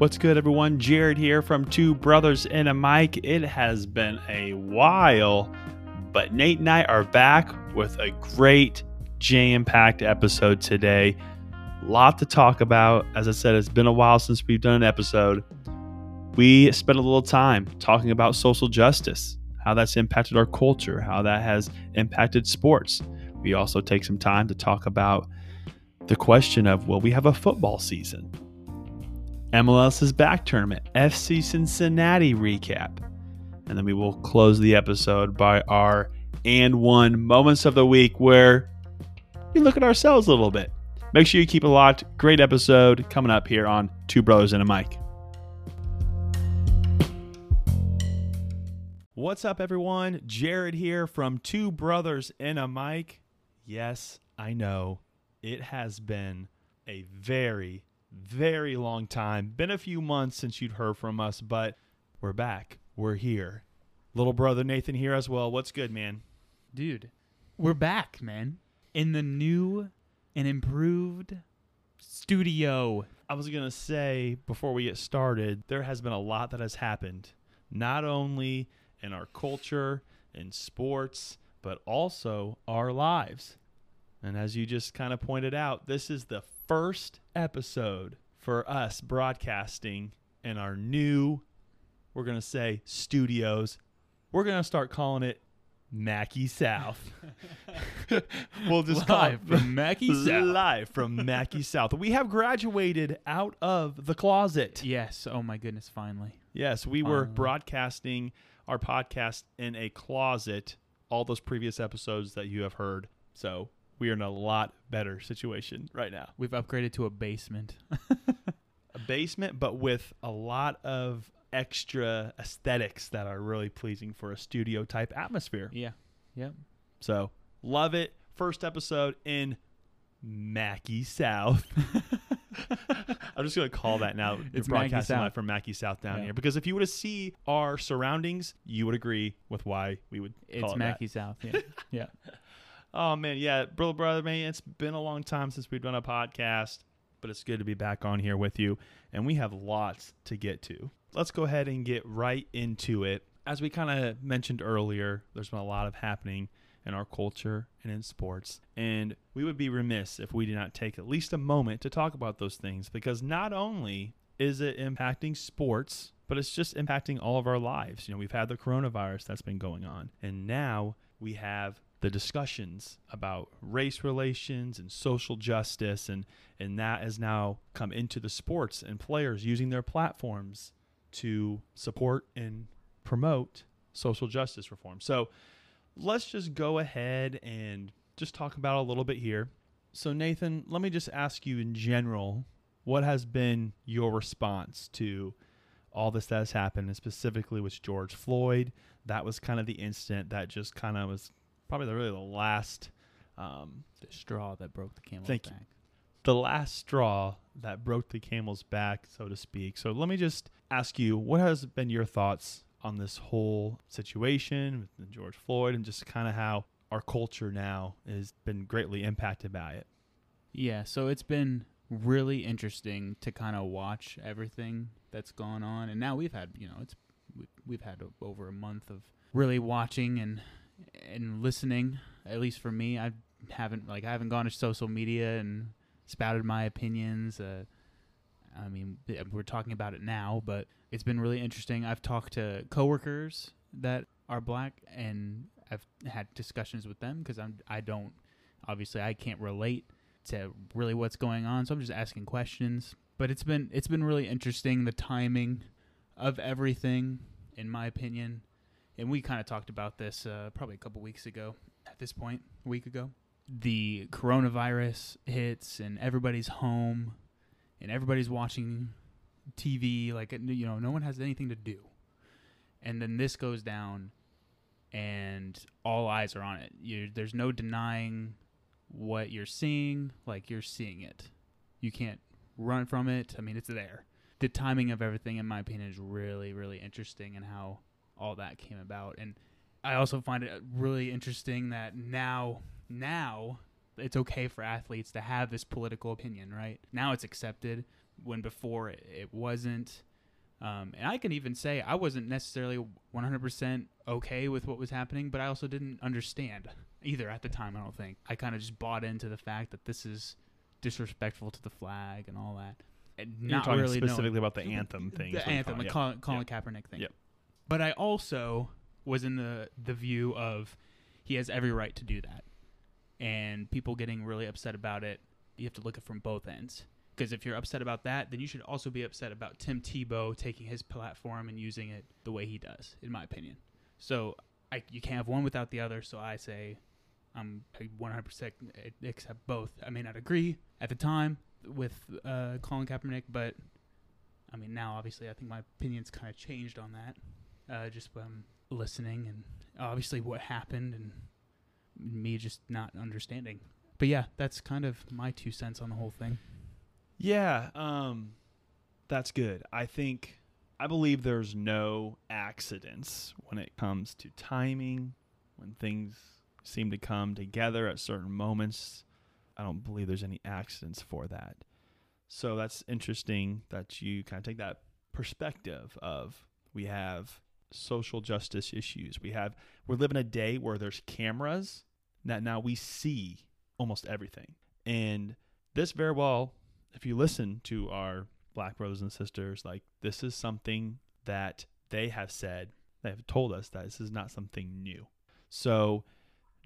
What's good, everyone? Jared here from Two Brothers and a Mic. It has been a while, but Nate and I are back with a great jam packed episode today. A lot to talk about. As I said, it's been a while since we've done an episode. We spent a little time talking about social justice, how that's impacted our culture, how that has impacted sports. We also take some time to talk about the question of will we have a football season? MLS's back tournament, FC Cincinnati recap. And then we will close the episode by our and one moments of the week where we look at ourselves a little bit. Make sure you keep it locked. Great episode coming up here on Two Brothers and a Mic. What's up, everyone? Jared here from Two Brothers and a Mic. Yes, I know it has been a very, very long time. Been a few months since you'd heard from us, but we're back. We're here. Little brother Nathan here as well. What's good, man? Dude, we're back, man. In the new and improved studio. I was going to say before we get started, there has been a lot that has happened, not only in our culture, in sports, but also our lives. And as you just kind of pointed out, this is the first episode for us broadcasting in our new, we're going to say, studios. We're going to start calling it Mackey South. we'll just call it Live from Mackey South. Live from Mackey South. We have graduated out of the closet. Yes. Oh my goodness, finally. Yes, we were broadcasting our podcast in a closet, all those previous episodes that you have heard. So we are in a lot better situation right now. We've upgraded to a basement. A basement, but with a lot of extra aesthetics that are really pleasing for a studio type atmosphere. yeah. Yep. So love it. First episode in Mackey South. I'm just gonna call that now. You're It's broadcasting live from Mackey South down Yeah. here because if you were to see our surroundings, you would agree with why we would. call It's it Mackey South. Yeah. yeah. Oh man, yeah, brother, man, it's been a long time since we've done a podcast, but it's good to be back on here with you, and we have lots to get to. Let's go ahead and get right into it. As we kind of mentioned earlier, there's been a lot of happening in our culture and in sports. And we would be remiss if we did not take at least a moment to talk about those things because not only is it impacting sports, but it's just impacting all of our lives. You know, we've had the coronavirus that's been going on, and now we have the discussions about race relations and social justice and and that has now come into the sports and players using their platforms to support and promote social justice reform. So let's just go ahead and just talk about a little bit here. So, Nathan, let me just ask you in general what has been your response to all this that has happened, and specifically with George Floyd? That was kind of the incident that just kind of was probably the, really the last. Um, The straw that broke the camel's Thank you. back. the last straw that broke the camel's back, so to speak. So let me just ask you, what has been your thoughts on this whole situation with George Floyd and just kind of how our culture now has been greatly impacted by it? Yeah. So it's been really interesting to kind of watch everything that's gone on, and now we've had you know it's we- we've had over a month of really watching and and listening. At least for me, I haven't like I haven't gone to social media and spouted my opinions. Uh, I mean, we're talking about it now, but it's been really interesting. I've talked to coworkers that are black, and I've had discussions with them because I'm I don't obviously I can't relate to really what's going on, so I'm just asking questions. But it's been it's been really interesting the timing of everything, in my opinion. And we kind of talked about this uh, probably a couple weeks ago. At this point, a week ago, the coronavirus hits and everybody's home, and everybody's watching TV. Like you know, no one has anything to do, and then this goes down, and all eyes are on it. You, there's no denying what you're seeing. Like you're seeing it. You can't run from it. I mean, it's there. The timing of everything, in my opinion, is really, really interesting, and how all that came about. And I also find it really interesting that now, now it's okay for athletes to have this political opinion, right? Now it's accepted. when before it, wasn't. Um, and I can even say I wasn't necessarily 100% okay with what was happening, but I also didn't understand either at the time. I don't think I kind of just bought into the fact that this is disrespectful to the flag and all that, and You're not talking really specifically knowing about the anthem thing. the anthem, the talking- Colin, yeah. Kaepernick thing. Yep. But I also was in the the view of he has every right to do that, and people getting really upset about it. You have to look at it from both ends. Because if you're upset about that, then you should also be upset about Tim Tebow taking his platform and using it the way he does, in my opinion. So I, you can't have one without the other. So I say I'm 100% accept both. I may not agree at the time with uh, Colin Kaepernick, but I mean now obviously I think my opinion's kind of changed on that. Uh, just from listening and obviously what happened and me just not understanding. But yeah, that's kind of my two cents on the whole thing. Yeah, um, that's good. I think I believe there's no accidents when it comes to timing, when things seem to come together at certain moments. I don't believe there's any accidents for that. So that's interesting that you kind of take that perspective of we have social justice issues. We have we're living a day where there's cameras that now we see almost everything. And this very well if you listen to our black brothers and sisters, like this is something that they have said, they have told us that this is not something new. So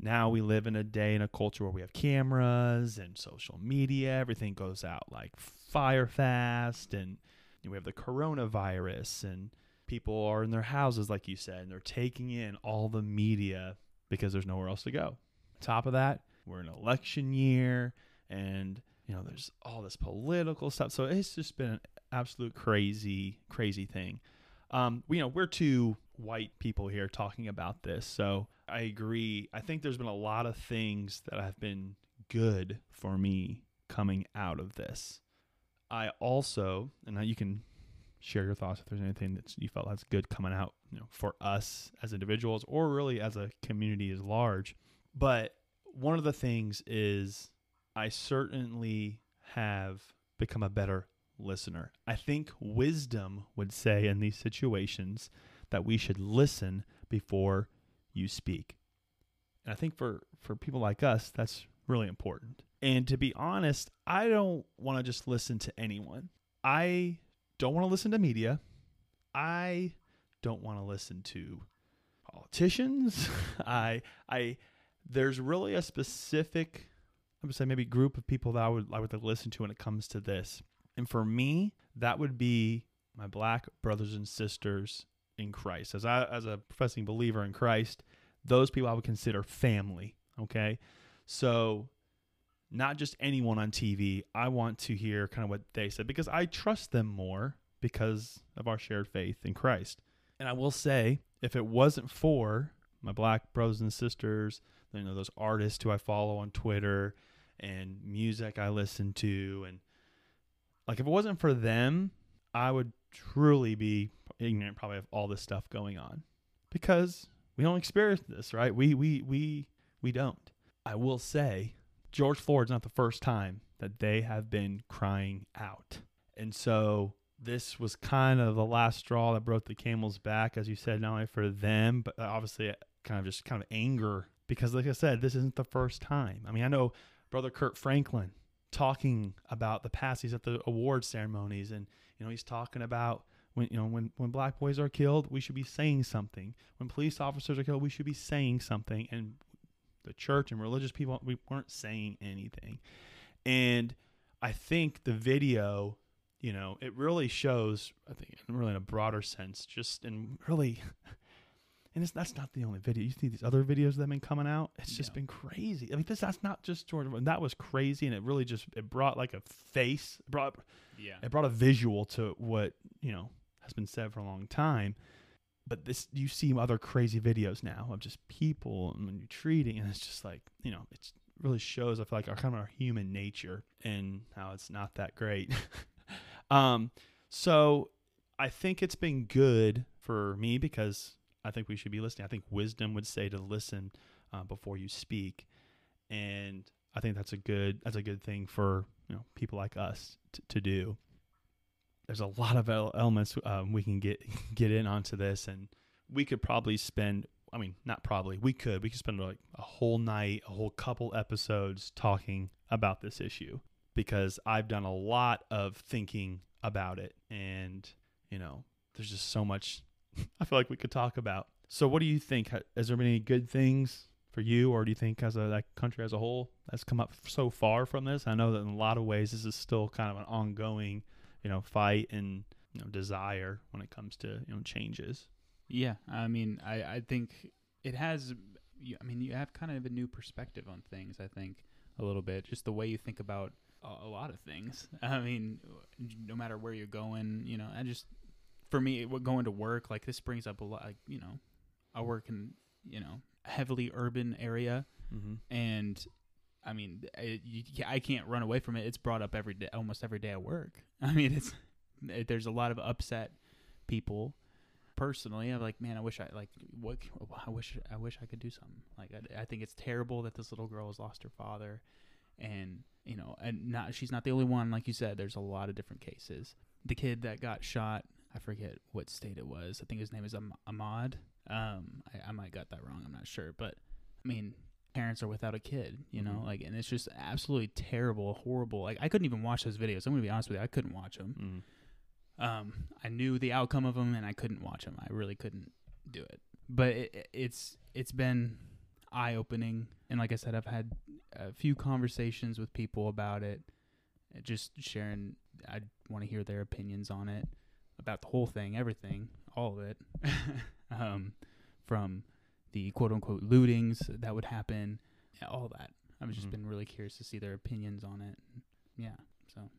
now we live in a day in a culture where we have cameras and social media. Everything goes out like fire fast, and we have the coronavirus, and people are in their houses, like you said, and they're taking in all the media because there's nowhere else to go. top of that, we're in election year, and you know, there's all this political stuff. So it's just been an absolute crazy, crazy thing. Um, we, you know, we're two white people here talking about this. So I agree. I think there's been a lot of things that have been good for me coming out of this. I also, and now you can share your thoughts if there's anything that you felt that's good coming out, you know, for us as individuals or really as a community as large. But one of the things is I certainly have become a better listener. I think wisdom would say in these situations that we should listen before you speak. And I think for, for people like us, that's really important. And to be honest, I don't want to just listen to anyone. I don't want to listen to media. I don't want to listen to politicians. I I there's really a specific I would say maybe group of people that I would I would listen to when it comes to this. And for me, that would be my black brothers and sisters in Christ. As I as a professing believer in Christ, those people I would consider family. Okay. So not just anyone on TV. I want to hear kind of what they said because I trust them more because of our shared faith in Christ. And I will say, if it wasn't for my black brothers and sisters, you know, those artists who I follow on Twitter and music I listen to and like if it wasn't for them, I would truly be ignorant probably of all this stuff going on. Because we don't experience this, right? We we we we don't. I will say George Floyd's not the first time that they have been crying out. And so this was kind of the last straw that broke the camel's back, as you said, not only for them, but obviously kind of just kind of anger. Because, like I said, this isn't the first time. I mean, I know Brother Kirk Franklin talking about the past. He's at the award ceremonies, and you know he's talking about when you know when when black boys are killed, we should be saying something. When police officers are killed, we should be saying something. And the church and religious people, we weren't saying anything. And I think the video, you know, it really shows, I think, really in a broader sense, just in really, and it's, that's not the only video. You see these other videos that have been coming out. It's just Yeah. been crazy. I mean, this that's not just George. That was crazy, and it really just it brought like a face, it brought Yeah. it brought a visual to what you know has been said for a long time. But this, you see other crazy videos now of just people and when you're treating, and it's just like you know, it really shows I feel like our kind of our human nature and how it's not that great. um, so I think it's been good for me because I think we should be listening. I think wisdom would say to listen uh, before you speak, and I think that's a good that's a good thing for you know people like us t- to do. There's a lot of elements um, we can get get in onto this, and we could probably spend. I mean, not probably. We could. We could spend like a whole night, a whole couple episodes talking about this issue because I've done a lot of thinking about it, and you know, there's just so much I feel like we could talk about. So, what do you think? Has there been any good things for you, or do you think as a that country as a whole has come up so far from this? I know that in a lot of ways this is still kind of an ongoing, you know, fight and you know desire when it comes to you know changes. Yeah, I mean, I I think it has. I mean, you have kind of a new perspective on things. I think a little bit, just the way you think about a, lot of things. I mean, no matter where you're going, you know, I just for me, going to work, like this brings up a lot. Like you know, I work in you know heavily urban area, mm-hmm. and I mean, I, you, I can't run away from it. It's brought up every day, almost every day at work. I mean, it's it, there's a lot of upset people. Personally, I'm like, man, I wish I like what I wish I wish I could do something. Like, I, I think it's terrible that this little girl has lost her father, and you know, and not she's not the only one. Like you said, there's a lot of different cases. The kid that got shot, I forget what state it was. I think his name is Ahmaud. Um, I, I might got that wrong. I'm not sure, but I mean, parents are without a kid, you know, Mhm. like, and it's just absolutely terrible, horrible. Like, I couldn't even watch those videos. I'm gonna be honest with you, I couldn't watch them. Mm-hmm. Um, I knew the outcome of them, and I couldn't watch them. I really couldn't do it. But it, it- it's it's been eye opening, and like I said, I've had a few conversations with people about it, just sharing. I want to hear their opinions on it, about the whole thing, everything, all of it, um, from the quote unquote lootings that would happen, yeah, all that. I've just Mhm. been really curious to see their opinions on it. Yeah, so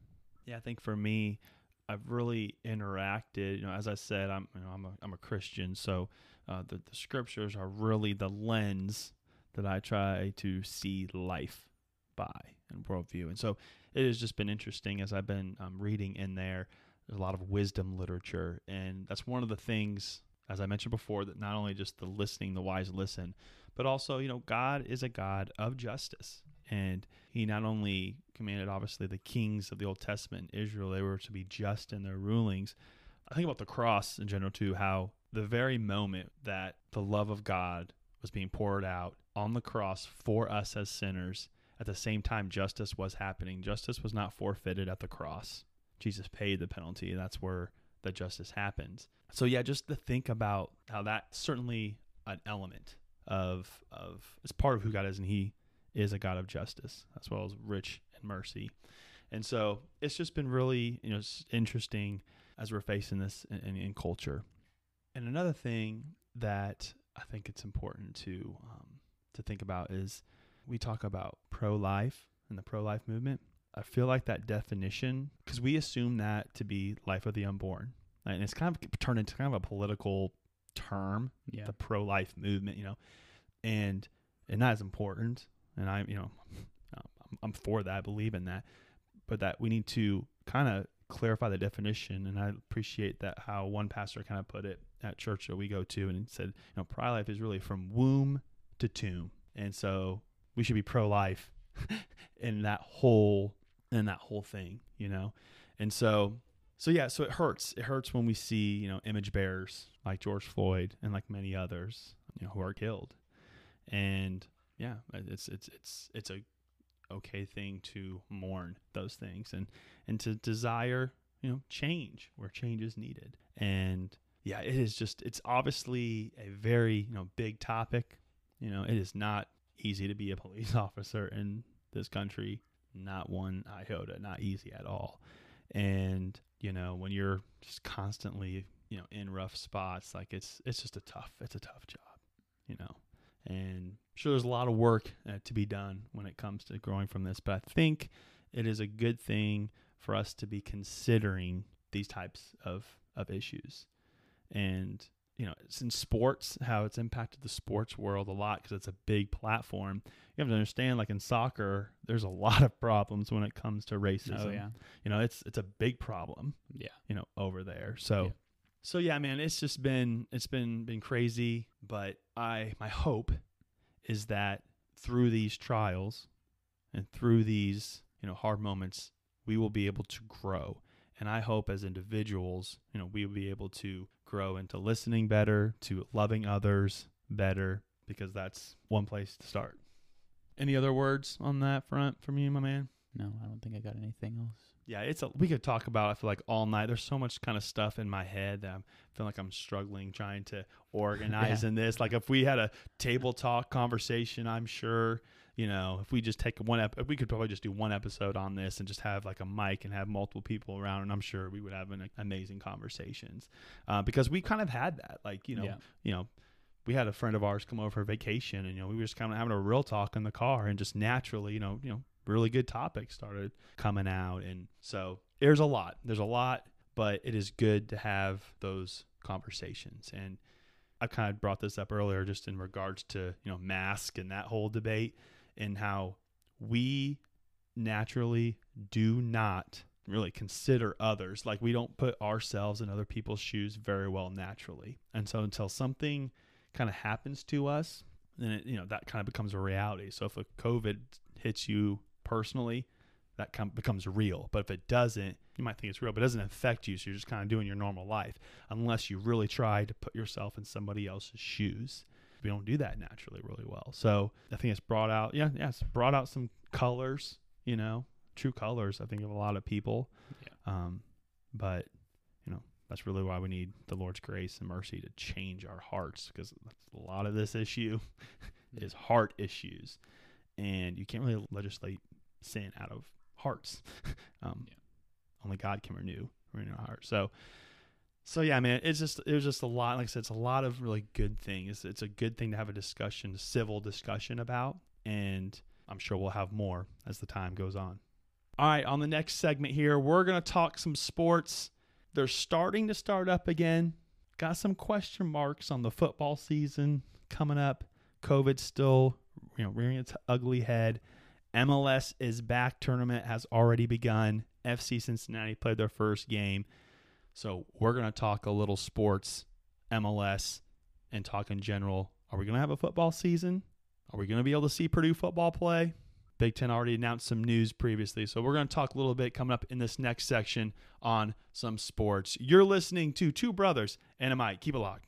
Yeah, I think for me, I've really interacted. You know, as I said, I'm you know I'm a I'm a Christian, so uh, the the scriptures are really the lens that I try to see life by and worldview. And so it has just been interesting as I've been um, reading in there. There's a lot of wisdom literature, and that's one of the things, as I mentioned before, that not only just the listening, the wise listen, but also you know God is a God of justice, and He not only commanded obviously the kings of the Old Testament in Israel they were to be just in their rulings. I think about the cross in general too, how the very moment that the love of God was being poured out on the cross for us as sinners, at the same time justice was happening. Justice was not forfeited at the cross. Jesus paid the penalty. That's where the justice happens. So yeah, just to think about how that's certainly an element of of it's part of who God is, and He is a God of justice as well as rich in mercy. And so it's just been really you know interesting as we're facing this in, in, in culture. And another thing that I think it's important to um, to think about is we talk about pro life and the pro life movement. I feel like that definition because we assume that to be life of the unborn, and it's kind of turned into kind of a political term yeah, the pro life movement, you know, and and that is important. And I, you know, I'm, I'm for that. I believe in that, but that we need to kind of clarify the definition. And I appreciate that how one pastor kind of put it at church that we go to, and said, you know, pro life is really from womb to tomb, and so we should be pro life in that whole in that whole thing, you know, and so so yeah, so it hurts. It hurts when we see you know image bearers like George Floyd and like many others, you know, who are killed. And yeah, uh, it's it's it's it's a okay thing to mourn those things and and to desire you know change where change is needed. And yeah, it is just it's obviously a very you know big topic. You know, it is not easy to be a police officer in this country. Not one iota, not easy at all. And you know, when you're just constantly you know in rough spots, like it's it's just a tough it's a tough job. You know, and sure there's a lot of work uh, to be done when it comes to growing from this. But I think it is a good thing for us to be considering these types of of issues, and you know, it's in sports how it's impacted the sports world a lot because it's a big platform. You have to understand, like in soccer, there's a lot of problems when it comes to racism. oh yeah, You know, it's it's a big problem yeah. you know over there so Yeah. so yeah man it's just been it's been been crazy but i my hope is that through these trials and through these you know hard moments we will be able to grow And I hope as individuals, you know, we will be able to grow into listening better, to loving others better, because that's one place to start. Any other words on that front from you, my man? No, I don't think I got anything else. Yeah, it's a we could talk about I feel like all night. There's so much kind of stuff in my head that I'm feeling like I'm struggling trying to organize Yeah. in this. Like if we had a table talk conversation, I'm sure, you know, if we just take one ep- we could probably just do one episode on this and just have like a mic and have multiple people around and I'm sure we would have an amazing conversations. Uh, because we kind of had that. Like, you know, Yeah. you know, we had a friend of ours come over for vacation and you know, we were just kind of having a real talk in the car and just naturally, you know, you know, really good topics started coming out and so there's a lot there's a lot but it is good to have those conversations and i kind of brought this up earlier just in regards to you know mask and that whole debate and how we naturally do not really consider others like we don't put ourselves in other people's shoes very well naturally and so until something kind of happens to us then it, you know that kind of becomes a reality so if a covid hits you personally, that com- becomes real. But if it doesn't, you might think it's real, but it doesn't affect you. So you're just kind of doing your normal life unless you really try to put yourself in somebody else's shoes. We don't do that naturally really well. So I think it's brought out, yeah, yeah, it's brought out some colors, you know, true colors, I think, of a lot of people. Yeah. Um, but, you know, that's really why we need the Lord's grace and mercy to change our hearts because a lot of this issue is heart issues. And you can't really legislate sin out of hearts. um, Yeah. Only God can renew renew our hearts. So, so yeah, man, it's just it was just a lot. Like I said, it's a lot of really good things. It's a good thing to have a discussion, civil discussion about, and I'm sure we'll have more as the time goes on. All right, on the next segment here, we're gonna talk some sports. They're starting to start up again. Got some question marks on the football season coming up. COVID's still, you know, rearing its ugly head. MLS is back. Tournament has already begun. FC Cincinnati played their first game. So we're going to talk a little sports, MLS, and talk in general. Are we going to have a football season? Are we going to be able to see Purdue football play? Big Ten already announced some news previously. So we're going to talk a little bit coming up in this next section on some sports. You're listening to Two Brothers and a Mic. Keep it locked.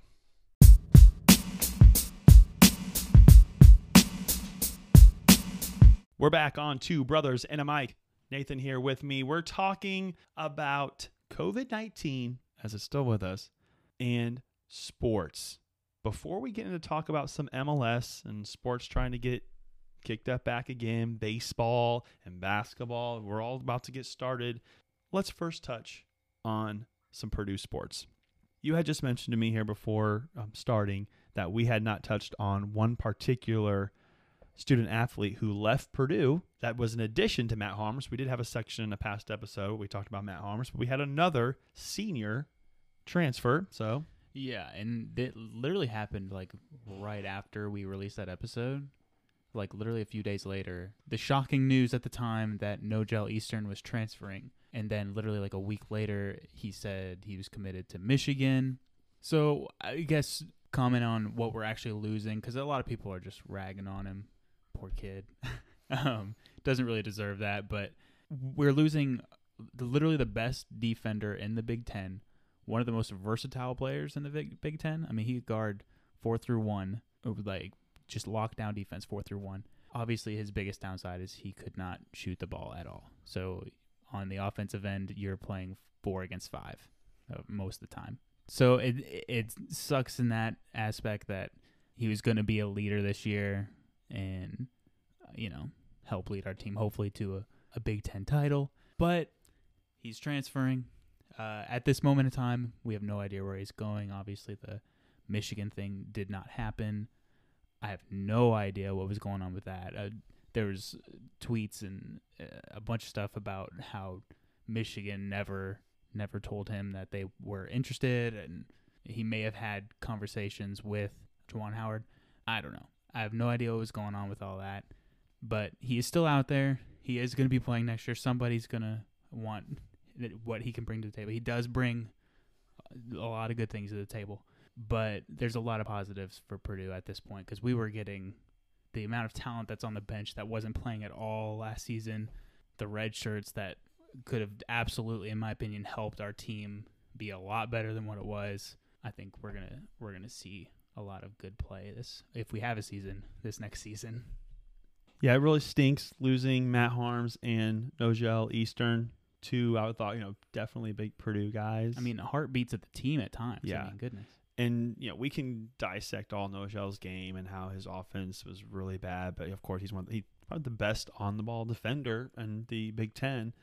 We're back on Two Brothers and a Mic. Nathan here with me. We're talking about COVID 19, as it's still with us, and sports. Before we get into talk about some MLS and sports trying to get kicked up back again, baseball and basketball, we're all about to get started. Let's first touch on some Purdue sports. You had just mentioned to me here before um, starting that we had not touched on one particular student athlete who left Purdue. That was an addition to Matt Haarms. We did have a section in a past episode we talked about Matt Haarms, but we had another senior transfer. So Yeah, and it literally happened like right after we released that episode. Like literally a few days later, the shocking news at the time that Nojel Eastern was transferring, and then literally like a week later, he said he was committed to Michigan. So I guess comment on what we're actually losing because a lot of people are just ragging on him. Poor kid, um, doesn't really deserve that. But we're losing the, literally the best defender in the Big Ten one of the most versatile players in the Big, Big Ten. I mean, he guard four through one, or like just lockdown defense four through one. Obviously, his biggest downside is he could not shoot the ball at all. So on the offensive end, you're playing four against five uh, most of the time. So it it sucks in that aspect that he was going to be a leader this year and uh, you know help lead our team hopefully to a, a Big Ten title, but he's transferring. Uh, at this moment in time, we have no idea where he's going. Obviously, the Michigan thing did not happen. I have no idea what was going on with that. Uh, there was tweets and uh, a bunch of stuff about how Michigan never never told him that they were interested, and he may have had conversations with Juwan Howard. I don't know. I have no idea what was going on with all that, but he is still out there. He is going to be playing next year. Somebody's going to want what he can bring to the table. He does bring a lot of good things to the table, but there's a lot of positives for Purdue at this point because we were getting the amount of talent that's on the bench that wasn't playing at all last season, the red shirts that could have absolutely, in my opinion, helped our team be a lot better than what it was. I think we're gonna we're gonna see a lot of good play this if we have a season this next season. Yeah, it really stinks losing Matt Haarms and Nojel Eastern. Two, I thought, you know, definitely big Purdue guys. I mean, the heartbeats of the team at times. Yeah. I mean, goodness. and you know, we can dissect all Nojel's game and how his offense was really bad, but of course, he's one of the, he's probably the best on the ball defender in the Big Ten,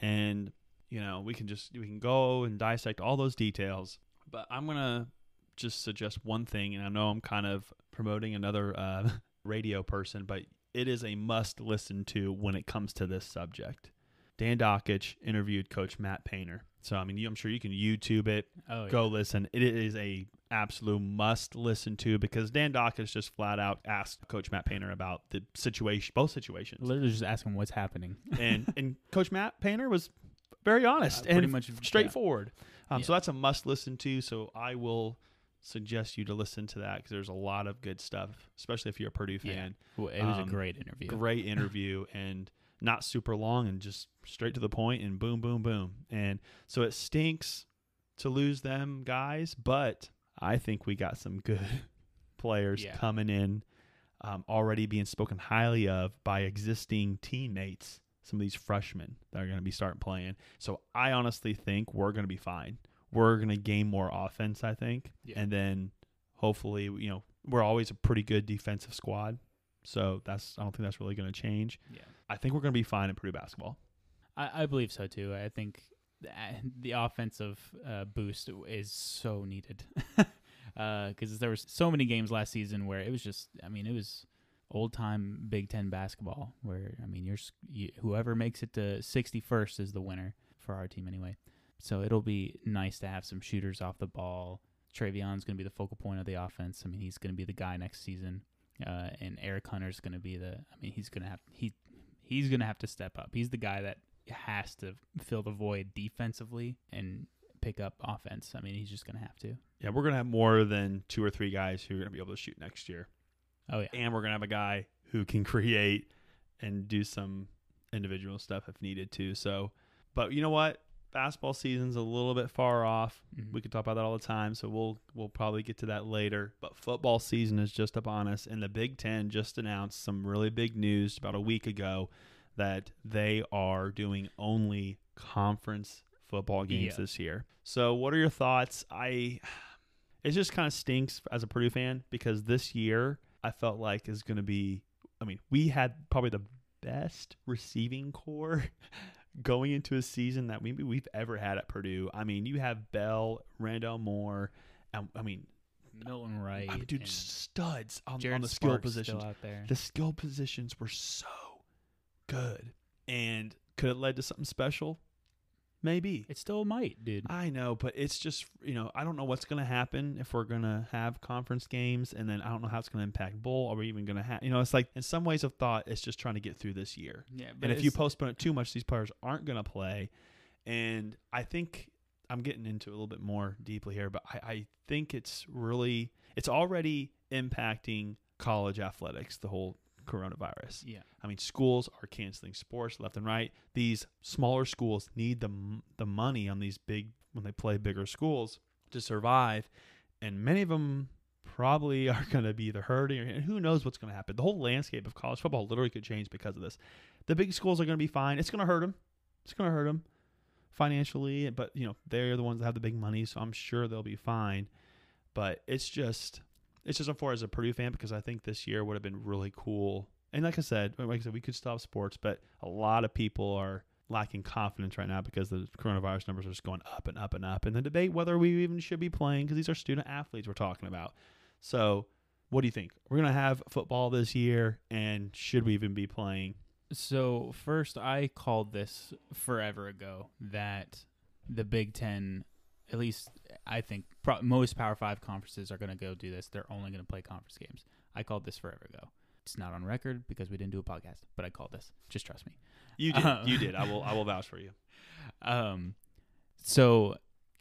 and you know, we can just we can go and dissect all those details. But I'm gonna just suggest one thing, and I know I'm kind of promoting another uh, radio person, but it is a must listen to when it comes to this subject. Dan Dakich interviewed Coach Matt Painter. So I mean, you, I'm sure you can YouTube it, Oh, yeah. go listen. It is a absolute must listen to because Dan Dakich just flat out asked Coach Matt Painter about the situation, both situations, Literally just asking what's happening. and and Coach Matt Painter was very honest Uh, pretty and much straightforward. Um, Yeah. So that's a must listen to. So I will suggest you to listen to that because there's a lot of good stuff, especially if you're a Purdue Yeah. fan. Well, it was Um, a great interview. Great interview and not super long and just straight to the point and boom, boom, boom. And so it stinks to lose them guys, but I think we got some good players Yeah. coming in, um, already being spoken highly of by existing teammates. Some of these freshmen that are going to be starting playing. So I honestly think we're going to be fine. We're going to gain more offense, I think, Yeah. and then hopefully, you know, we're always a pretty good defensive squad. So that's I don't think that's really going to change. Yeah. I think we're going to be fine in Purdue basketball. I, I believe so too. I think the, offensive uh, boost is so needed because there was so many games last season where it was just. I mean, it was old time Big Ten basketball where I mean, you're you, whoever makes it to 61st is the winner for our team anyway. So it'll be nice to have some shooters off the ball. Trevion's going to be the focal point of the offense. I mean, he's going to be the guy next season, uh, and Eric Hunter's going to be the. I mean, he's going to have he he's going to have to step up. He's the guy that has to fill the void defensively and pick up offense. I mean, he's just going to have to. Yeah, we're going to have more than two or three guys who are going to be able to shoot next year. Oh yeah, And we're going to have a guy who can create and do some individual stuff if needed to. So, but you know what? Basketball season's a little bit far off. Mhm. We could talk about that all the time, so we'll we'll probably get to that later. But football season is just upon us, and the Big Ten just announced some really big news about a week ago that they are doing only conference football games Yeah. this year. So, what are your thoughts? I it just kind of stinks as a Purdue fan because this year I felt like is going to be. I mean, we had probably the best receiving corps going into a season that maybe we've ever had at Purdue. I mean, you have Bell, Rondale Moore, and I mean, Milton Wright, I mean, dude, studs on, on the skill Sparks positions. still out there. The skill positions were so good, and could it led to something special? Maybe. It still might, dude. I know, but it's just you know I don't know what's going to happen if we're going to have conference games, and then I don't know how it's going to impact bowl. Are we even going to have? You know, it's like in some ways of thought, it's just trying to get through this year. yeah, And if you postpone it too much, these players aren't going to play. And I think I'm getting into a little bit more deeply here, but I, I think it's really it's already impacting college athletics. The whole coronavirus. yeah, I mean, schools are canceling sports left and right. These smaller schools need the the money on these big when they play bigger schools to survive, and many of them probably are going to be either hurting or and who knows what's going to happen. The whole landscape of college football literally could change because of this. The big schools are going to be fine. It's going to hurt them. It's going to hurt them financially, but you know they're the ones that have the big money, so I'm sure they'll be fine. But it's just it's just unfortunate as a Purdue fan because I think this year would have been really cool. And like I said, like I said, we could stop sports, but a lot of people are lacking confidence right now because the coronavirus numbers are just going up and up and up. And the debate whether we even should be playing because these are student athletes we're talking about. So, what do you think? We're gonna have football this year, and should we even be playing? So first, I called this forever ago that the Big Ten, at least I think pro- most Power Five conferences are going to go do this. They're only going to play conference games. I called this forever ago. It's not on record because we didn't do a podcast, but I called this. Just trust me. You did. Uh, you did. I will. I will vouch for you. Um, so,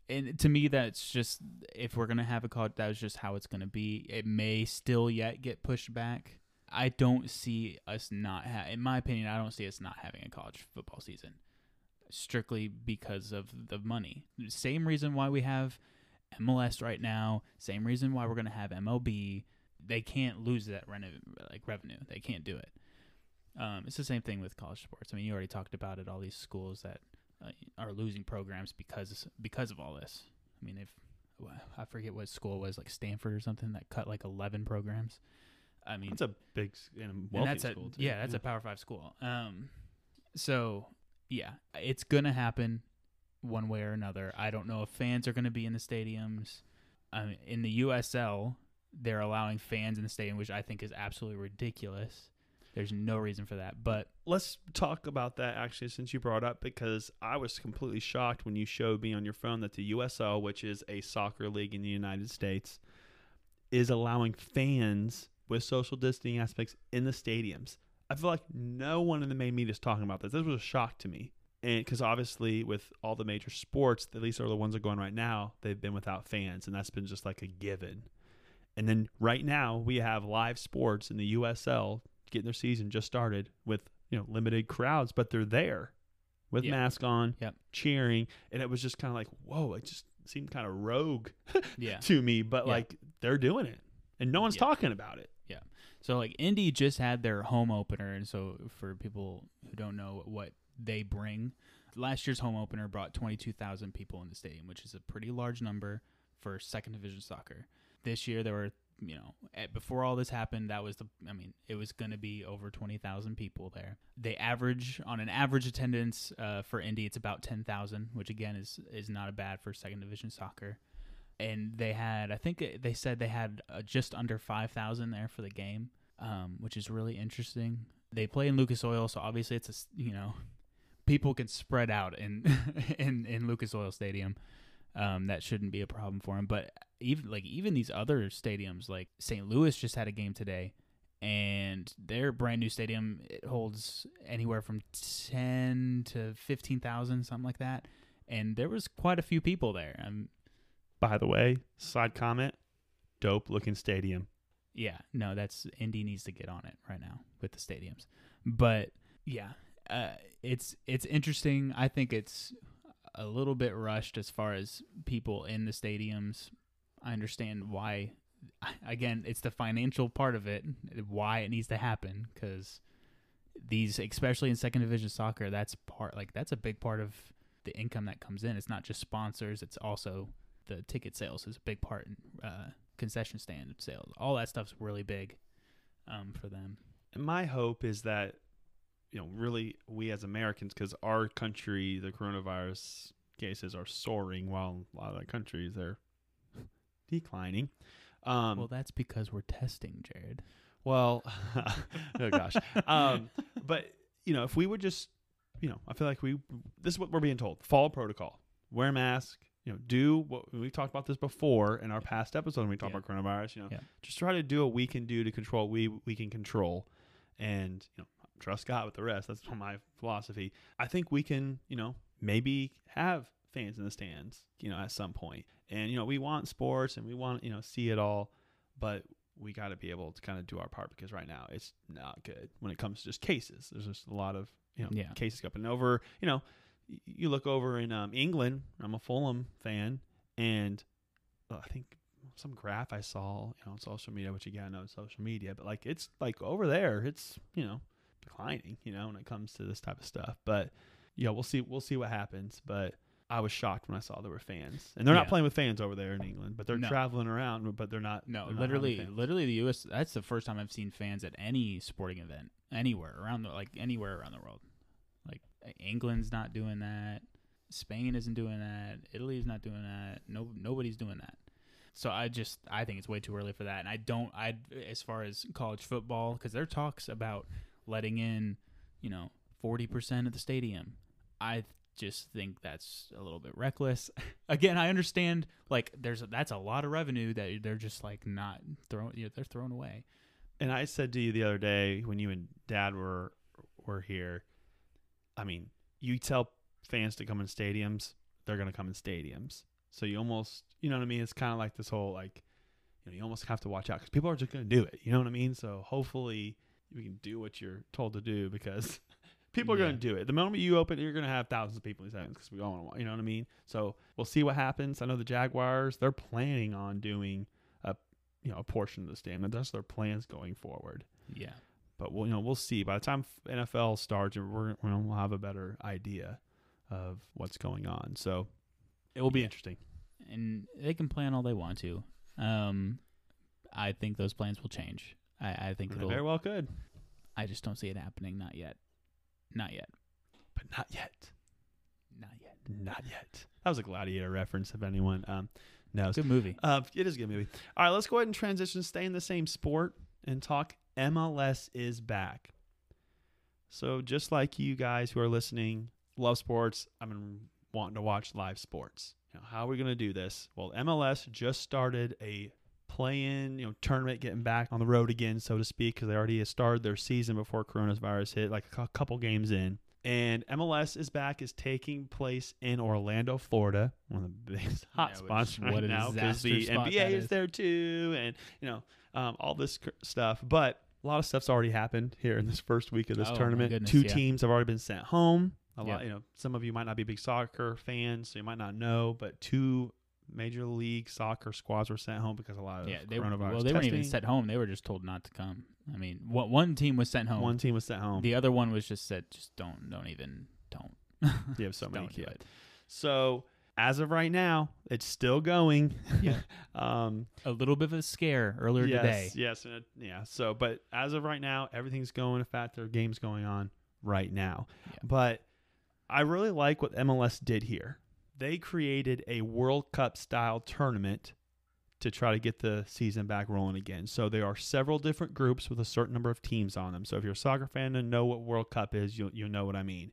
and to me, that's just if we're gonna have a college, that's just how it's gonna be. It may still yet get pushed back. I don't see us not. Ha- in my opinion, I don't see us not having a college football season. Strictly because of the money. Same reason why we have MLS right now. Same reason why we're going to have MLB. They can't lose that reno- like revenue. They can't do it. Um, it's the same thing with college sports. I mean, you already talked about it. All these schools that uh, are losing programs because because of all this. I mean, they've I forget what school it was like Stanford or something that cut like eleven programs. I mean, That's a big and and wealthy that's school a too. yeah, that's a Power Five school. Um, so yeah, it's gonna happen one way or another. I don't know if fans are gonna be in the stadiums. Um, in the USL, they're allowing fans in the stadium, which I think is absolutely ridiculous. There's no reason for that, but let's talk about that actually since you brought up because I was completely shocked when you showed me on your phone that the USL, which is a soccer league in the United States, is allowing fans with social distancing aspects in the stadiums. I feel like no one in the main media is talking about this. This was a shock to me. And because obviously, with all the major sports, at least are the ones that are going right now, they've been without fans, and that's been just like a given. And then right now, we have live sports in the USL getting their season just started with you know limited crowds, but they're there with Yeah. mask on, Yep. cheering, and it was just kind of like, whoa! It just seemed kind of rogue yeah. to me, but Yeah. like they're doing it, and no one's talking about it. So like Indy just had their home opener, and so for people who don't know what they bring, last year's home opener brought twenty two thousand people in the stadium, which is a pretty large number for second division soccer. This year there were, you know, at, before all this happened, that was the, I mean, it was going to be over twenty thousand people there. They average on an average attendance uh, for Indy, it's about ten thousand, which again is is not a bad for second division soccer and they had I think they said they had uh, just under 5,000 there for the game, um, which is really interesting. They play in Lucas Oil, so obviously it's a you know people can spread out in in in Lucas Oil Stadium. Um, that shouldn't be a problem for them. But even like even these other stadiums, like St. Louis just had a game today, and their brand new stadium it holds anywhere from ten to fifteen thousand, something like that. And there was quite a few people there. Um, By the way, side comment, dope looking stadium. Yeah, no, that's Indy needs to get on it right now with the stadiums. But yeah, uh, it's it's interesting. I think it's a little bit rushed as far as people in the stadiums. I understand why. Again, it's the financial part of it, why it needs to happen, because these, especially in second division soccer, that's part like that's a big part of the income that comes in. It's not just sponsors; it's also the ticket sales is a big part. Uh, concession stand sales. All that stuff's really big um, for them. And my hope is that, you know, really we as Americans, because our country, the coronavirus cases are soaring, while a lot of other countries they're declining. Um, well, that's because we're testing, Jared. Well, oh gosh. Um, but you know, if we would just, you know, I feel like we this is what we're being told: follow protocol, wear a mask. You know, do what we talked about this before in our past episode when we talked Yeah. about coronavirus. You know, Yeah. just try to do what we can do to control what we we can control, and you know, trust God with the rest. That's my philosophy. I think we can, you know, maybe have fans in the stands, you know, at some point. And you know, we want sports and we want you know see it all, but we got to be able to kind of do our part because right now it's not good when it comes to just cases. There's just a lot of you know Yeah. cases up and over. You know, you look over in um, England. I'm a Fulham fan, and uh, I think some graph I saw you know on social media, which you gotta know social media, but like it's like over there, it's you know declining. You know when it comes to this type of stuff, but yeah, we'll see. We'll see what happens, but. I was shocked when I saw there were fans, and they're not playing with fans over there in England, but they're No. traveling around. But they're not. No, they're literally, literally, the U.S. That's the first time I've seen fans at any sporting event anywhere around the like anywhere around the world. England's not doing that. Spain isn't doing that. Italy's not doing that. No, nobody's doing that. So I just I think it's way too early for that. And I don't I as far as college football because there talks about letting in, you know, forty percent of the stadium. I just think that's a little bit reckless. Again, I understand like there's that's a lot of revenue that they're just like not throwing. You know, they're throwing away. And I said to you the other day when you and Dad were were here, I mean, you tell fans to come in stadiums, they're gonna come in stadiums. So you almost, you know what I mean? It's kind of like this whole like, you know, you almost have to watch out because people are just gonna do it. You know what I mean? So hopefully we can do what you're told to do because people are Yeah. going to do it. The moment you open, it, you're going to have thousands of people in these events because we all want, to, you know what I mean. So we'll see what happens. I know the Jaguars they're planning on doing a you know a portion of the stadium. That's their plans going forward. Yeah. But we'll you know we'll see. By the time NFL starts, we're we'll have a better idea of what's going on. So it will be Yeah. interesting. and they can plan all they want to. Um, I think those plans will change. I, I think They very well could, I just don't see it happening. Not yet. Not yet. but not yet. Not yet. Not yet. That was a Gladiator reference. If anyone um, knows. Good movie. Uh, it is a good movie. All right, let's go ahead and transition, stay in the same sport, and talk MLS is back. So, just like you guys who are listening, love sports, I've been wanting to watch live sports. How are we going to do this? Well, MLS just started a play-in, you know, tournament, getting back on the road again, so to speak, because they already started their season before coronavirus hit, like a couple games in. And MLS is back is taking place in Orlando, Florida, one of the biggest hot Yeah, spots right what now because the NBA is is. there too, and you know um, all this cr- stuff. But a lot of stuff's already happened here in this first week of this Oh, tournament. goodness, Two yeah. teams have already been sent home. A Yeah. lot, you know, some of you might not be big soccer fans, so you might not know, but two major league soccer squads were sent home because a lot of Yeah. They coronavirus well, they weren't even sent home. They were just told not to come. I mean, one one team was sent home. One team was sent home. The other one was just said, just don't, don't even, don't. you have so many kids. So as of right now, it's still going. Yeah. um, A little bit of a scare earlier yes, today. Yes, and it- yeah. So, but as of right now, everything's going. In fact, there are games going on right now. Yeah. But I really like what MLS did here. They created a World Cup style tournament to try to get the season back rolling again. So there are several different groups with a certain number of teams on them. So if you're a soccer fan and know what World Cup is, you'll you'll know what I mean.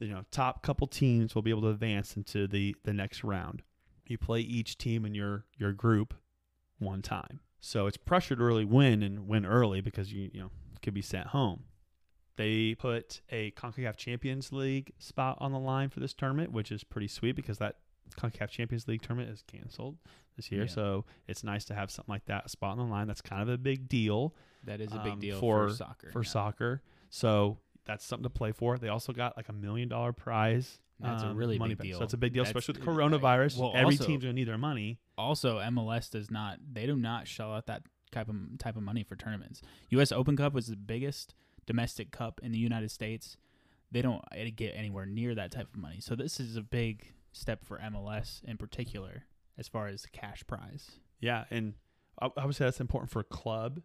You know, top couple teams will be able to advance into the the next round. You play each team in your your group one time. So it's pressure to really win and win early because you you know could be sent home. They put a CONCACAF Champions League spot on the line for this tournament, which is pretty sweet because that CONCACAF Champions League tournament is canceled this year. Yeah. So it's nice to have something like that spot on the line. That's kind of a big deal That is a big um, deal for- for, soccer. for yeah. soccer. So that's something to play for. They also got like a million dollar prize. That's a um, really money big deal. So it's a big deal, That's- especially with coronavirus. well, Every also- team's gonna need their money. Also, MLS does not. They do not shell out that type of type of money for tournaments. U.S. Open Cup was the biggest domestic cup in the United States. They don't uh, get anywhere near that type of money. So this is a big step for MLS in particular, as far as the cash prize. Yeah, and I, I would say that's important for a club,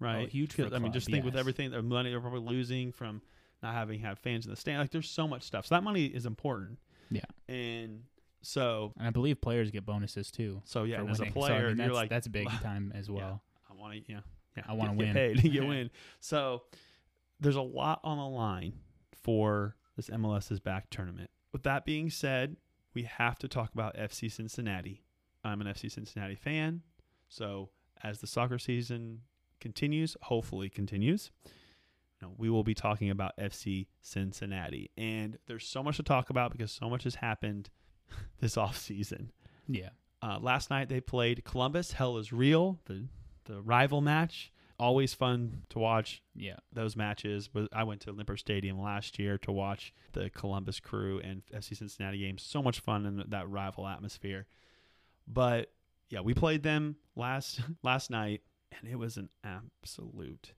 Oh, right? Oh, huge for a Because, I mean, just think with everything, the money they're probably losing from not having had fans in the stand. Like, there's so much stuff. So that money is important. Yeah. And so, And I believe players get bonuses too. so yeah, as a winning. So, I player, mean, you're that's, like, that's big time as well. I want to, yeah, yeah, I wanna win. get paid, get win. So there's a lot on the line for this MLS is back tournament. With that being said, we have to talk about FC Cincinnati. I'm an FC Cincinnati fan, so as the soccer season continues, hopefully continues, you know, we will be talking about FC Cincinnati. And there's so much to talk about because so much has happened this off season. Yeah. Uh, last night they played Columbus. Hell is real. The the rival match. Always fun to watch Yeah. those matches. But I went to Limper Stadium last year to watch the Columbus Crew and FC Cincinnati games. So much fun in that rival atmosphere. But yeah, we played them last last night, and it was an absolute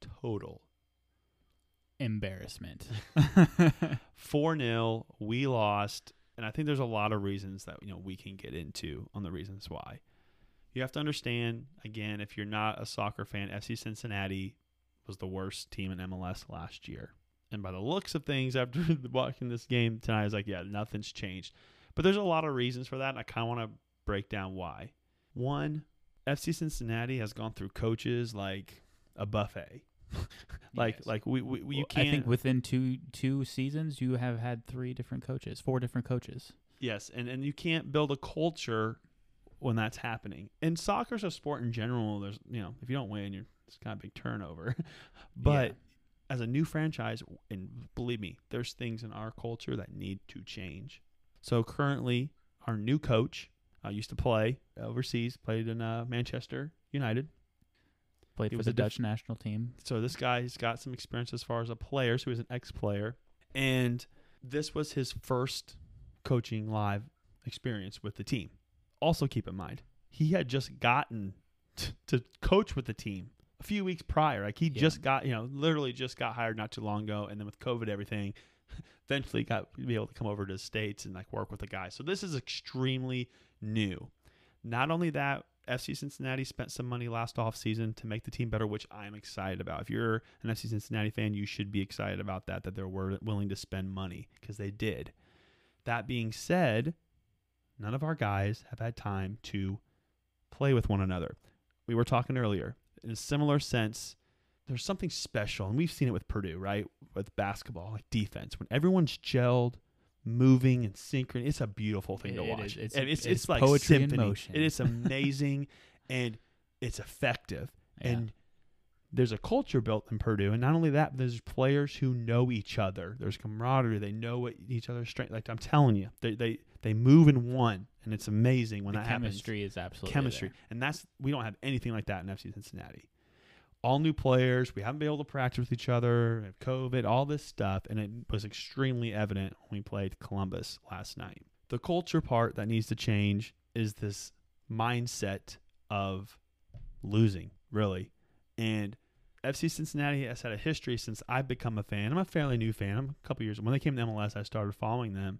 total Embarrassment. four 0 We lost, and I think there's a lot of reasons that you know we can get into on the reasons why. You have to understand again, if you're not a soccer fan, FC Cincinnati was the worst team in MLS last year. And by the looks of things, after watching this game tonight, I was like, yeah, nothing's changed. But there's a lot of reasons for that, and I kind of want to break down why. One, FC Cincinnati has gone through coaches like a buffet. like Yes. like we, we, we you Well, can't I think within two two seasons, you have had three different coaches, four different coaches. Yes, and and you can't build a culture when that's happening. And soccer's a sport in general. There's you know if you don't win, you're it's kind of big turnover. but Yeah. as a new franchise, and believe me, there's things in our culture that need to change. So currently, our new coach uh, used to play overseas, played in uh, Manchester United. Played He for was the a def- Dutch national team. So this guy, he's got some experience as far as a player. So he's an ex-player, and this was his first coaching live experience with the team. Also, keep in mind he had just gotten t- to coach with the team a few weeks prior. Like he Yeah. just got, you know, literally just got hired not too long ago, and then with COVID, everything, eventually got to be able to come over to the states and like work with the guys. So this is extremely new. Not only that, FC Cincinnati spent some money last off season to make the team better, which I'm excited about. If you're an FC Cincinnati fan, you should be excited about that. That they're willing to spend money because they did. That being said, none of our guys have had time to play with one another. We were talking earlier. In a similar sense, there's something special, and we've seen it with Purdue, right? With basketball, like defense, when everyone's gelled, moving and synchronous, it's a beautiful thing to It- it watch. is. It's- and it's, it's it's, like poetry in motion. It is amazing, and it's effective. Yeah. And there's a culture built in Purdue, and not only that, but there's players who know each other. There's camaraderie. They know what each other's strength. Like I'm telling you, they they they move in one, and it's amazing when the that happens chemistry is absolutely chemistry. there. And that's we don't have anything like that in FC Cincinnati. All new players, we haven't been able to practice with each other, COVID, all this stuff, and it was extremely evident when we played Columbus last night. The culture part that needs to change is this mindset of losing, really. And FC Cincinnati has had a history since I've become a fan. I'm a fairly new fan. I'm a couple years. When they came to MLS, I started following them.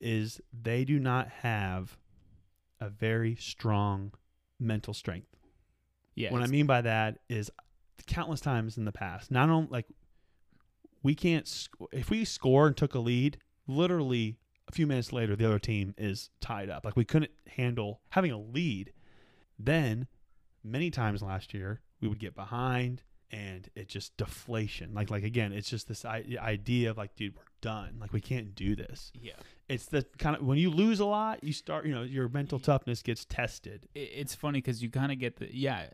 Is they do not have a very strong mental strength. Yeah. what I mean by that is countless times in the past, not only like we can't sc- if we score and took a lead, literally a few minutes later the other team is tied up. Like we couldn't handle having a lead. Then many times last year we would get behind and it just deflation. Like like again, it's just this I- idea of like dude, we're done. Like we can't do this. yeah. It's the kind of when you lose a lot, you start, you know, your mental toughness gets tested. it's funny because you kind of get the yeah,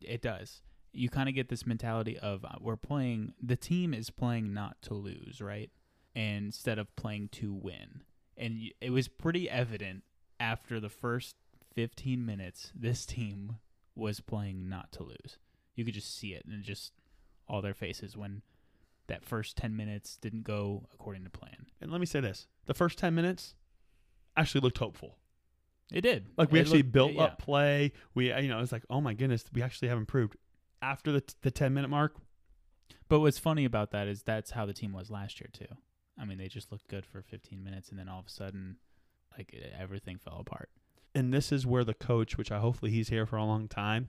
it does. You kind of get this mentality of uh, we're playing. The team is playing not to lose, right? And instead of playing to win, and it was pretty evident after the first 15 minutes, this team was playing not to lose. You could just see it in just all their faces when that first 10 minutes didn't go according to plan. And let me say this: the first ten minutes actually looked hopeful. It did. Like we It actually looked- built yeah. up play. We, you know, it's like, oh my goodness, we actually have improved. After the the ten minute mark, But what's funny about that is that's how the team was last year too. I mean, they just looked good for 15 minutes, and then all of a sudden, like everything fell apart. and this is where the coach, which I hopefully he's here for a long time,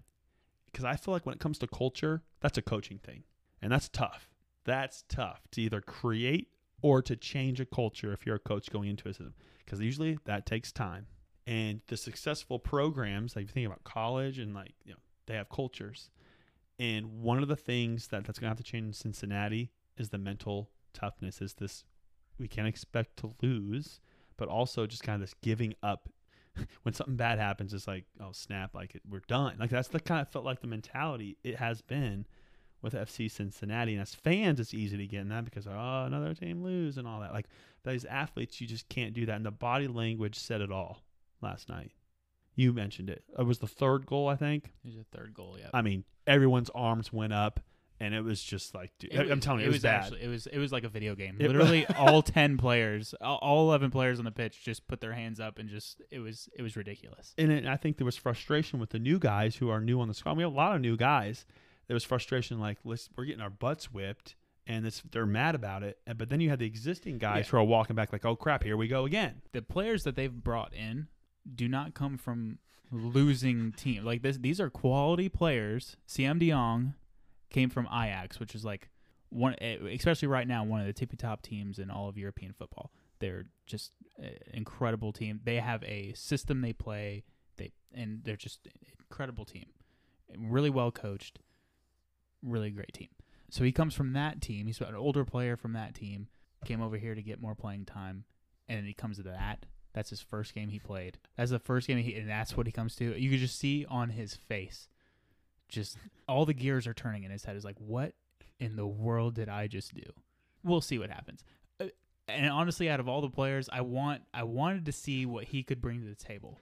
because I feel like when it comes to culture, that's a coaching thing, and that's tough. That's tough to either create or to change a culture if you're a coach going into a system, because usually that takes time. And the successful programs, like you think about college and like you know, they have cultures. And one of the things that that's gonna have to change in Cincinnati is the mental toughness. Is this we can't expect to lose, but also just kind of this giving up when something bad happens, it's like, oh snap, like we're done. Like that's the kind of felt like the mentality it has been with FC Cincinnati. And as fans, it's easy to get in that because oh another team lose and all that. Like these athletes, you just can't do that. And the body language said it all last night. You mentioned it. It was the third goal, I think. There's a third goal. Yeah, I mean, everyone's arms went up, and it was just like, dude, I'm telling you, it was, bad. actually it was it was like a video game. It- Literally, all 10 players, all, 11 players on the pitch, just put their hands up and just it was it was ridiculous. and it, I think there was frustration with the new guys who are new on the squad. We have a lot of new guys. There was frustration, like let's, we're getting our butts whipped, and it's, they're mad about it. But then you have the existing guys Yeah. who are walking back, like, oh crap, here we go again. The players that they've brought in do not come from losing team. Like this, these are quality players. Siem De Jong came from Ajax, which is like one, especially right now, one of the tippy top teams in all of European football. They're just an incredible team. They have a system they play. They and they're just an incredible team, really well coached, really great team. So he comes from that team. He's an older player from that team. Came over here to get more playing time, and he comes to that. That's his first game he played. That's the first game he, and that's what he comes to. You could just see on his face, just all the gears are turning in his head. Is like, what in the world did I just do? We'll see what happens. Uh, And honestly, out of all the players, I want I wanted to see what he could bring to the table.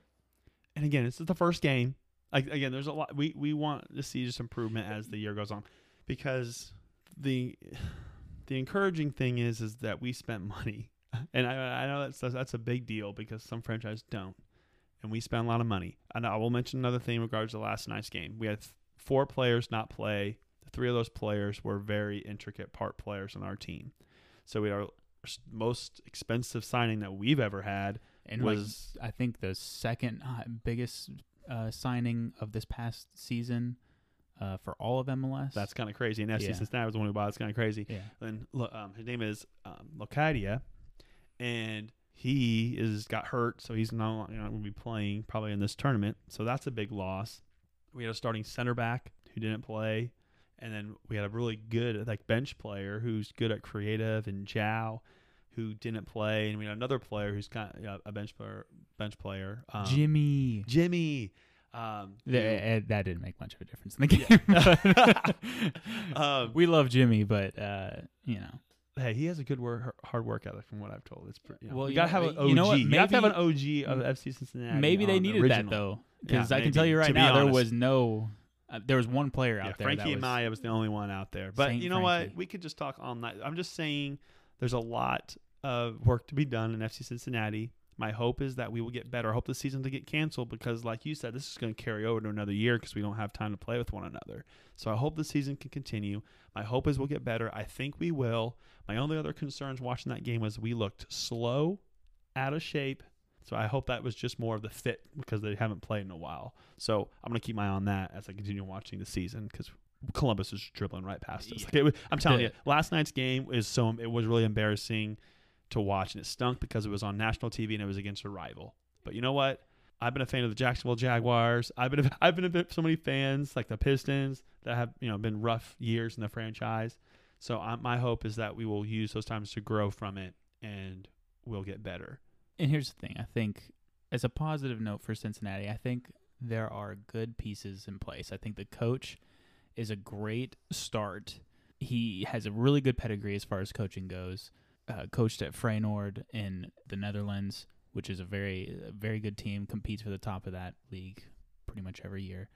And again, this is the first game. Like again, there's a lot. We we want to see just improvement as the year goes on, because the the encouraging thing is is that we spent money, and I I know that's that's a big deal because some franchises don't, and we spent a lot of money. And I will mention another thing in regards to last night's game. We had four players not play. Three of those players were very intricate part players on our team. So we are most expensive signing that we've ever had And was like, I think the second uh, biggest uh, signing of this past season uh, for all of MLS. that's kind of crazy. And FC Yeah. Cincinnati was the one who bought. It's kind of crazy. yeah. And um, his name is um, Locadia, and he is got hurt, so he's not you know, going to be playing probably in this tournament. So that's a big loss. We had a starting center back who didn't play, and then we had a really good like bench player who's good at creative and Gyau, who didn't play, and we had another player who's got you know, a bench player. Bench player, um, Jimmy. Jimmy. Um, Th- who- uh, that didn't make much of a difference in the game. but- Um, we love Jimmy, but uh, you know, Hey, he has a good work, hard work ethic from what I've told. It's pretty. You know, Well, you you gotta know- have an OG. you know what? You have to have an OG of FC Cincinnati. maybe they needed original. that though, because Yeah, I can tell you right now there was no, uh, there was one player out Yeah, there. Frankie that was, Amaya was the only one out there. But Saint you know what? We could just talk all night. I'm just saying, there's a lot of work to be done in FC Cincinnati. My hope is that we will get better. I hope the season to get canceled because, like you said, this is going to carry over to another year because we don't have time to play with one another. So I hope the season can continue. My hope is we'll get better. I think we will. My only other concerns watching that game was we looked slow, out of shape. So I hope that was just more of the fit because they haven't played in a while. So I'm going to keep my eye on that as I continue watching the season because Columbus is dribbling right past us. Yeah. Like, was- I'm telling The- you, last night's game is so it was really embarrassing to watch, and it stunk because it was on national TV and it was against a rival. But you know what? I've been a fan of the Jacksonville Jaguars. I've been a, I've been a bit so many fans like the Pistons that have you know been rough years in the franchise. So I, my hope is that we will use those times to grow from it and we'll get better. And here's the thing: I think, as a positive note for Cincinnati, I think there are good pieces in place. I think the coach is a great start. He has a really good pedigree as far as coaching goes. Uh, coached at Feyenoord in the Netherlands, which is a very, a very good team. Competes for the top of that league pretty much every year.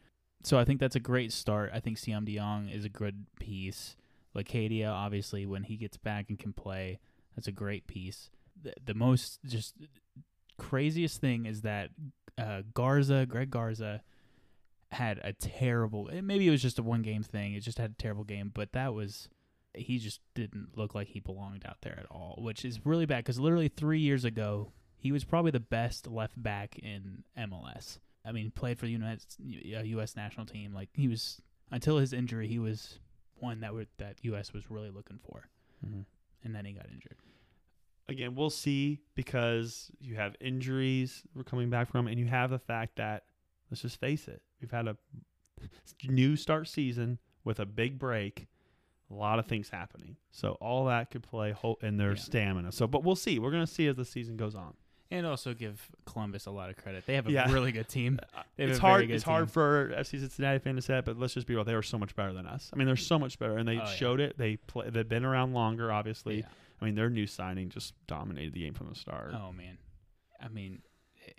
So I think that's a great start. I think Siem de Jong is a good piece. Locadia, obviously, when he gets back and can play, that's a great piece. The, the most just craziest thing is that uh, Garza, Greg Garza, had a terrible. eh, Maybe it was just a one game thing. It just had a terrible game, but that was he just didn't look like he belonged out there at all, which is really bad because literally three years ago he was probably the best left back in MLS. I mean, played for the United, uh, U.S. national team. Like he was until his injury, he was one that would that U.S. was really looking for, and then he got injured. Again, we'll see because you have injuries we're coming back from, and you have the fact that let's just face it, we've had a new start season with a big break. A lot of things happening, so all that could play in their Yeah. stamina. So, but we'll see. We're gonna see as the season goes on. And also give Columbus a lot of credit. They have a Yeah. really good team. Uh, it's hard. It's hard for FC Cincinnati fan to say, but let's just be real. They were so much better than us. I mean, they're so much better, and they Oh, yeah. showed it. They play. They've been around longer, obviously. Yeah. I mean, their new signing just dominated the game from the start. Oh man, I mean,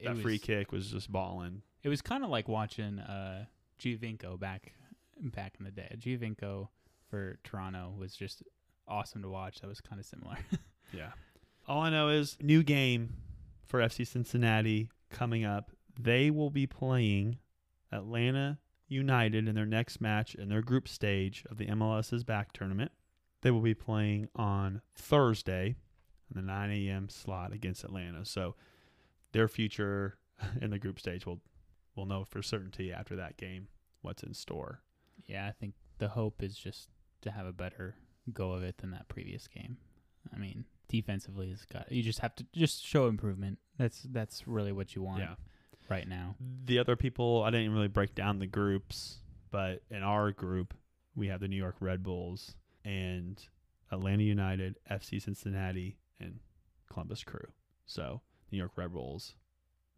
that was, free kick was just balling. It was kind of like watching uh, Giovinco back back in the day. Giovinco for Toronto was just awesome to watch. That was kind of similar. Yeah. All I know is new game for FC Cincinnati coming up. They will be playing Atlanta United in their next match in their group stage of the MLS's back tournament. They will be playing on Thursday in the 9 a.m. slot against Atlanta. So their future in the group stage will will know for certainty after that game what's in store. yeah, I think the hope is just to have a better go of it than that previous game. I mean, defensively has got you just have to just show improvement. That's that's really what you want Yeah. right now. the other people I didn't really break down the groups, but in our group we have the New York Red Bulls and Atlanta United, FC Cincinnati, and Columbus Crew. So New York Red Bulls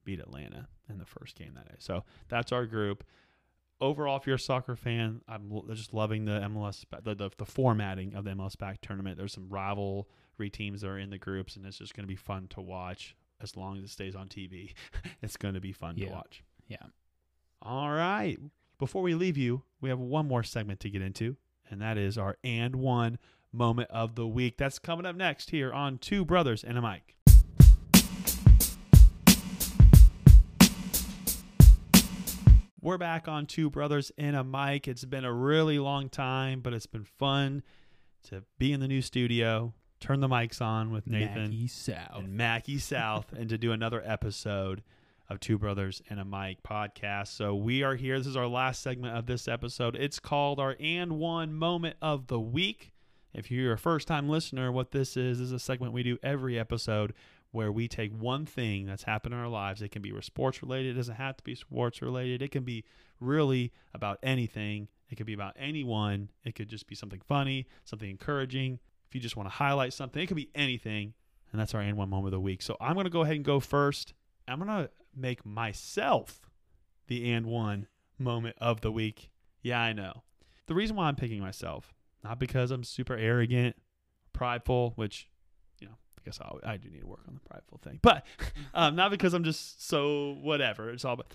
beat Atlanta in the first game that day. So that's our group. Overall, if you're a soccer fan, I'm just loving the MLS, the, the the formatting of the MLS back tournament. There's some rivalry teams that are in the groups, and it's just going to be fun to watch as long as it stays on TV. it's going to be fun Yeah. to watch. Yeah. All right. Before we leave you, we have one more segment to get into, and that is our and one moment of the week. That's coming up next here on Two Brothers and a Mic. We're back on Two Brothers in a Mic. It's been a really long time, but it's been fun to be in the new studio, turn the mics on with Nathan Mackie South. and Mackie South, and to do another episode of Two Brothers and a Mic podcast. So we are here. This is our last segment of this episode. It's called our and one moment of the week. If you're a first time listener, what this is is a segment we do every episode where we take one thing that's happened in our lives. It can be sports related, it doesn't have to be sports related. It can be really about anything. It could be about anyone. It could just be something funny, something encouraging. If you just want to highlight something, it could be anything. And that's our and one moment of the week. So I'm going to go ahead and go first. I'm going to make myself the and one moment of the week. Yeah, I know. The reason why I'm picking myself, not because I'm super arrogant, prideful, which, I guess I'll, I do need to work on the prideful thing, but um, not because I'm just so whatever. It's all, but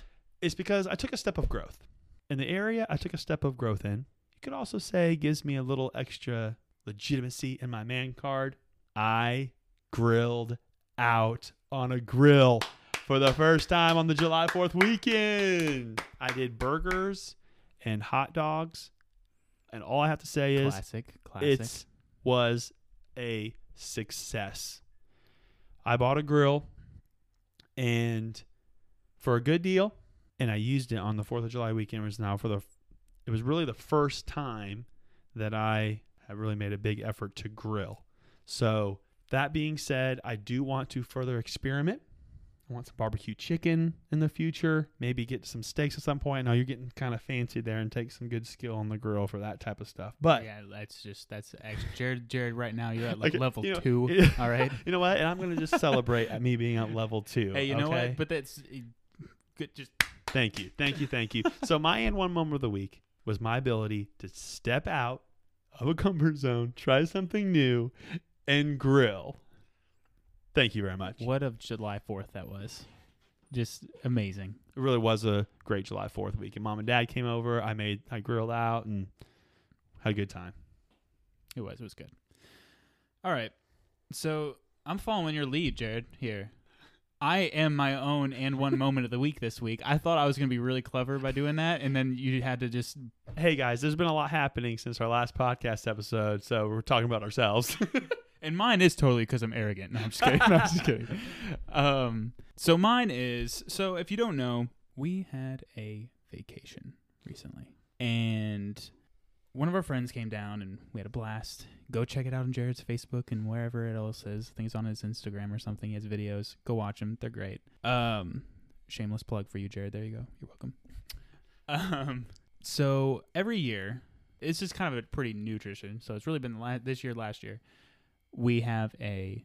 it's because I took a step of growth in the area. I took a step of growth in. You could also say gives me a little extra legitimacy in my man card. I grilled out on a grill for the first time on the July 4th weekend. I did burgers and hot dogs. And all I have to say is Classic. Classic. it was a success. I bought a grill and for a good deal and I used it on the 4th of July weekend it was now for the it was really the first time that I have really made a big effort to grill. So, that being said, I do want to further experiment. I want some barbecue chicken in the future. Maybe get some steaks at some point. Now you're getting kind of fancy there and take some good skill on the grill for that type of stuff. But yeah, that's just that's actually Jared. Jared, right now you're at like Okay, level you know, two. yeah. All right. you know what? And I'm gonna just celebrate at me being at level two. Hey, you know what? But that's eh, good. Just Thank you, thank you, thank you. so my and one moment of the week was my ability to step out of a comfort zone, try something new, and grill. Thank you very much. what a July Fourth that was. Just amazing. It really was a great July Fourth week, and mom and dad came over. I made, I grilled out and had a good time. It was. It was good. All right. So I'm following your lead, Jared. Here, I am my own and one moment of the week this week. I thought I was going to be really clever by doing that, and then you had to just. Hey guys, there's been a lot happening since our last podcast episode, so we're talking about ourselves. And mine is totally because I'm arrogant. No, I'm just kidding. No, I'm just kidding. Um, so mine is. So if you don't know, we had a vacation recently, and one of our friends came down and we had a blast. Go check it out on Jared's Facebook and wherever it. I think it's on his Instagram or something. He has videos. Go watch them. They're great. Um, shameless plug for you, Jared. There you go. You're welcome. Um, so every year, it's just kind of a pretty new tradition. So it's really been la- this year, last year. We have a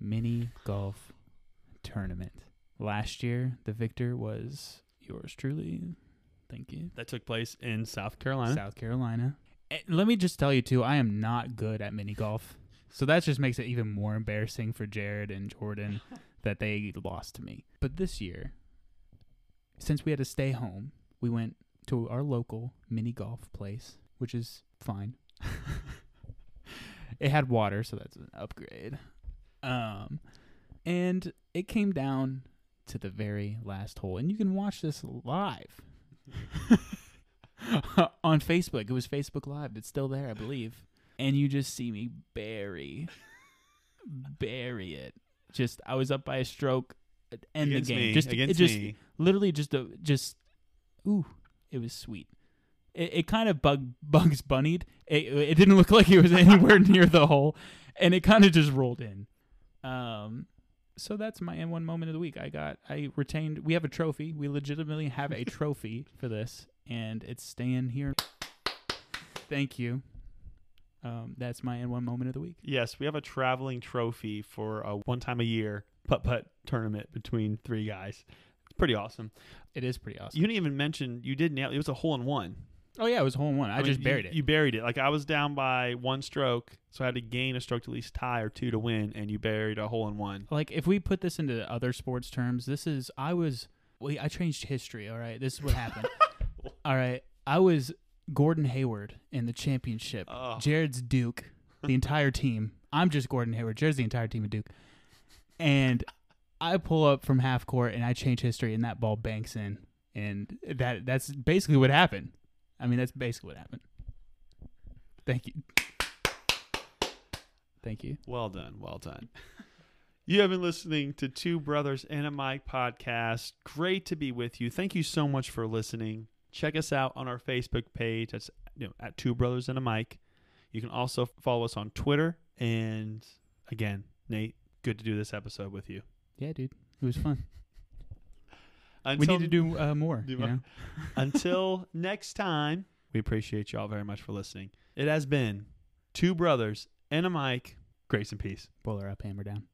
mini golf tournament. Last year, the victor was yours truly. Thank you. that took place in South Carolina. South Carolina. And let me just tell you too, I am not good at mini golf. So that just makes it even more embarrassing for Jared and Jordan that they lost to me. But this year, since we had to stay home, we went to our local mini golf place, which is fine. it had water, so that's an upgrade. Um and it came down to the very last hole. And you can watch this live on Facebook. It was Facebook Live. It's still there, I believe. And you just see me bury, bury it. Just I was up by a stroke. End against the game. me, just against it just me. literally just a just ooh, it was sweet. It, it kind of bug bugs bunnied. It, it didn't look like it was anywhere near the hole, and it kind of just rolled in. Um, so that's my and one moment of the week. I got I retained. We have a trophy. We legitimately have a trophy for this, and it's staying here. Thank you. Um, that's my and one moment of the week. Yes, we have a traveling trophy for a one time a year putt putt tournament between three guys. It's pretty awesome. It is pretty awesome. You didn't even mention you did nail it was a hole in one. Oh yeah, it was a hole in one. I, mean, just you- buried it. You buried it. Like I was down by one stroke, so I had to gain a stroke to at least tie or two to win, and you buried a hole in one. like if we put this into other sports terms, this is I was Well, I changed history. All right, this is what happened. all right, I was Gordon Hayward in the championship. Oh. Jared's Duke, the entire team. I'm just Gordon Hayward. Jared's the entire team of Duke. And I pull up from half court and I change history, and that ball banks in, and that that's basically what happened. I mean, that's basically what happened. Thank you. Thank you. Well done. Well done. You have been listening to Two Brothers and a Mic podcast. Great to be with you. Thank you so much for listening. Check us out on our Facebook page. That's you know at Two Brothers and a Mic. You can also follow us on Twitter. And again, Nate, good to do this episode with you. Yeah, dude, it was fun. Until, we need to do uh, more. do you know? until next time, we appreciate you all very much for listening. It has been Two Brothers and a Mic. Grace and peace. Pull her up, hammer down.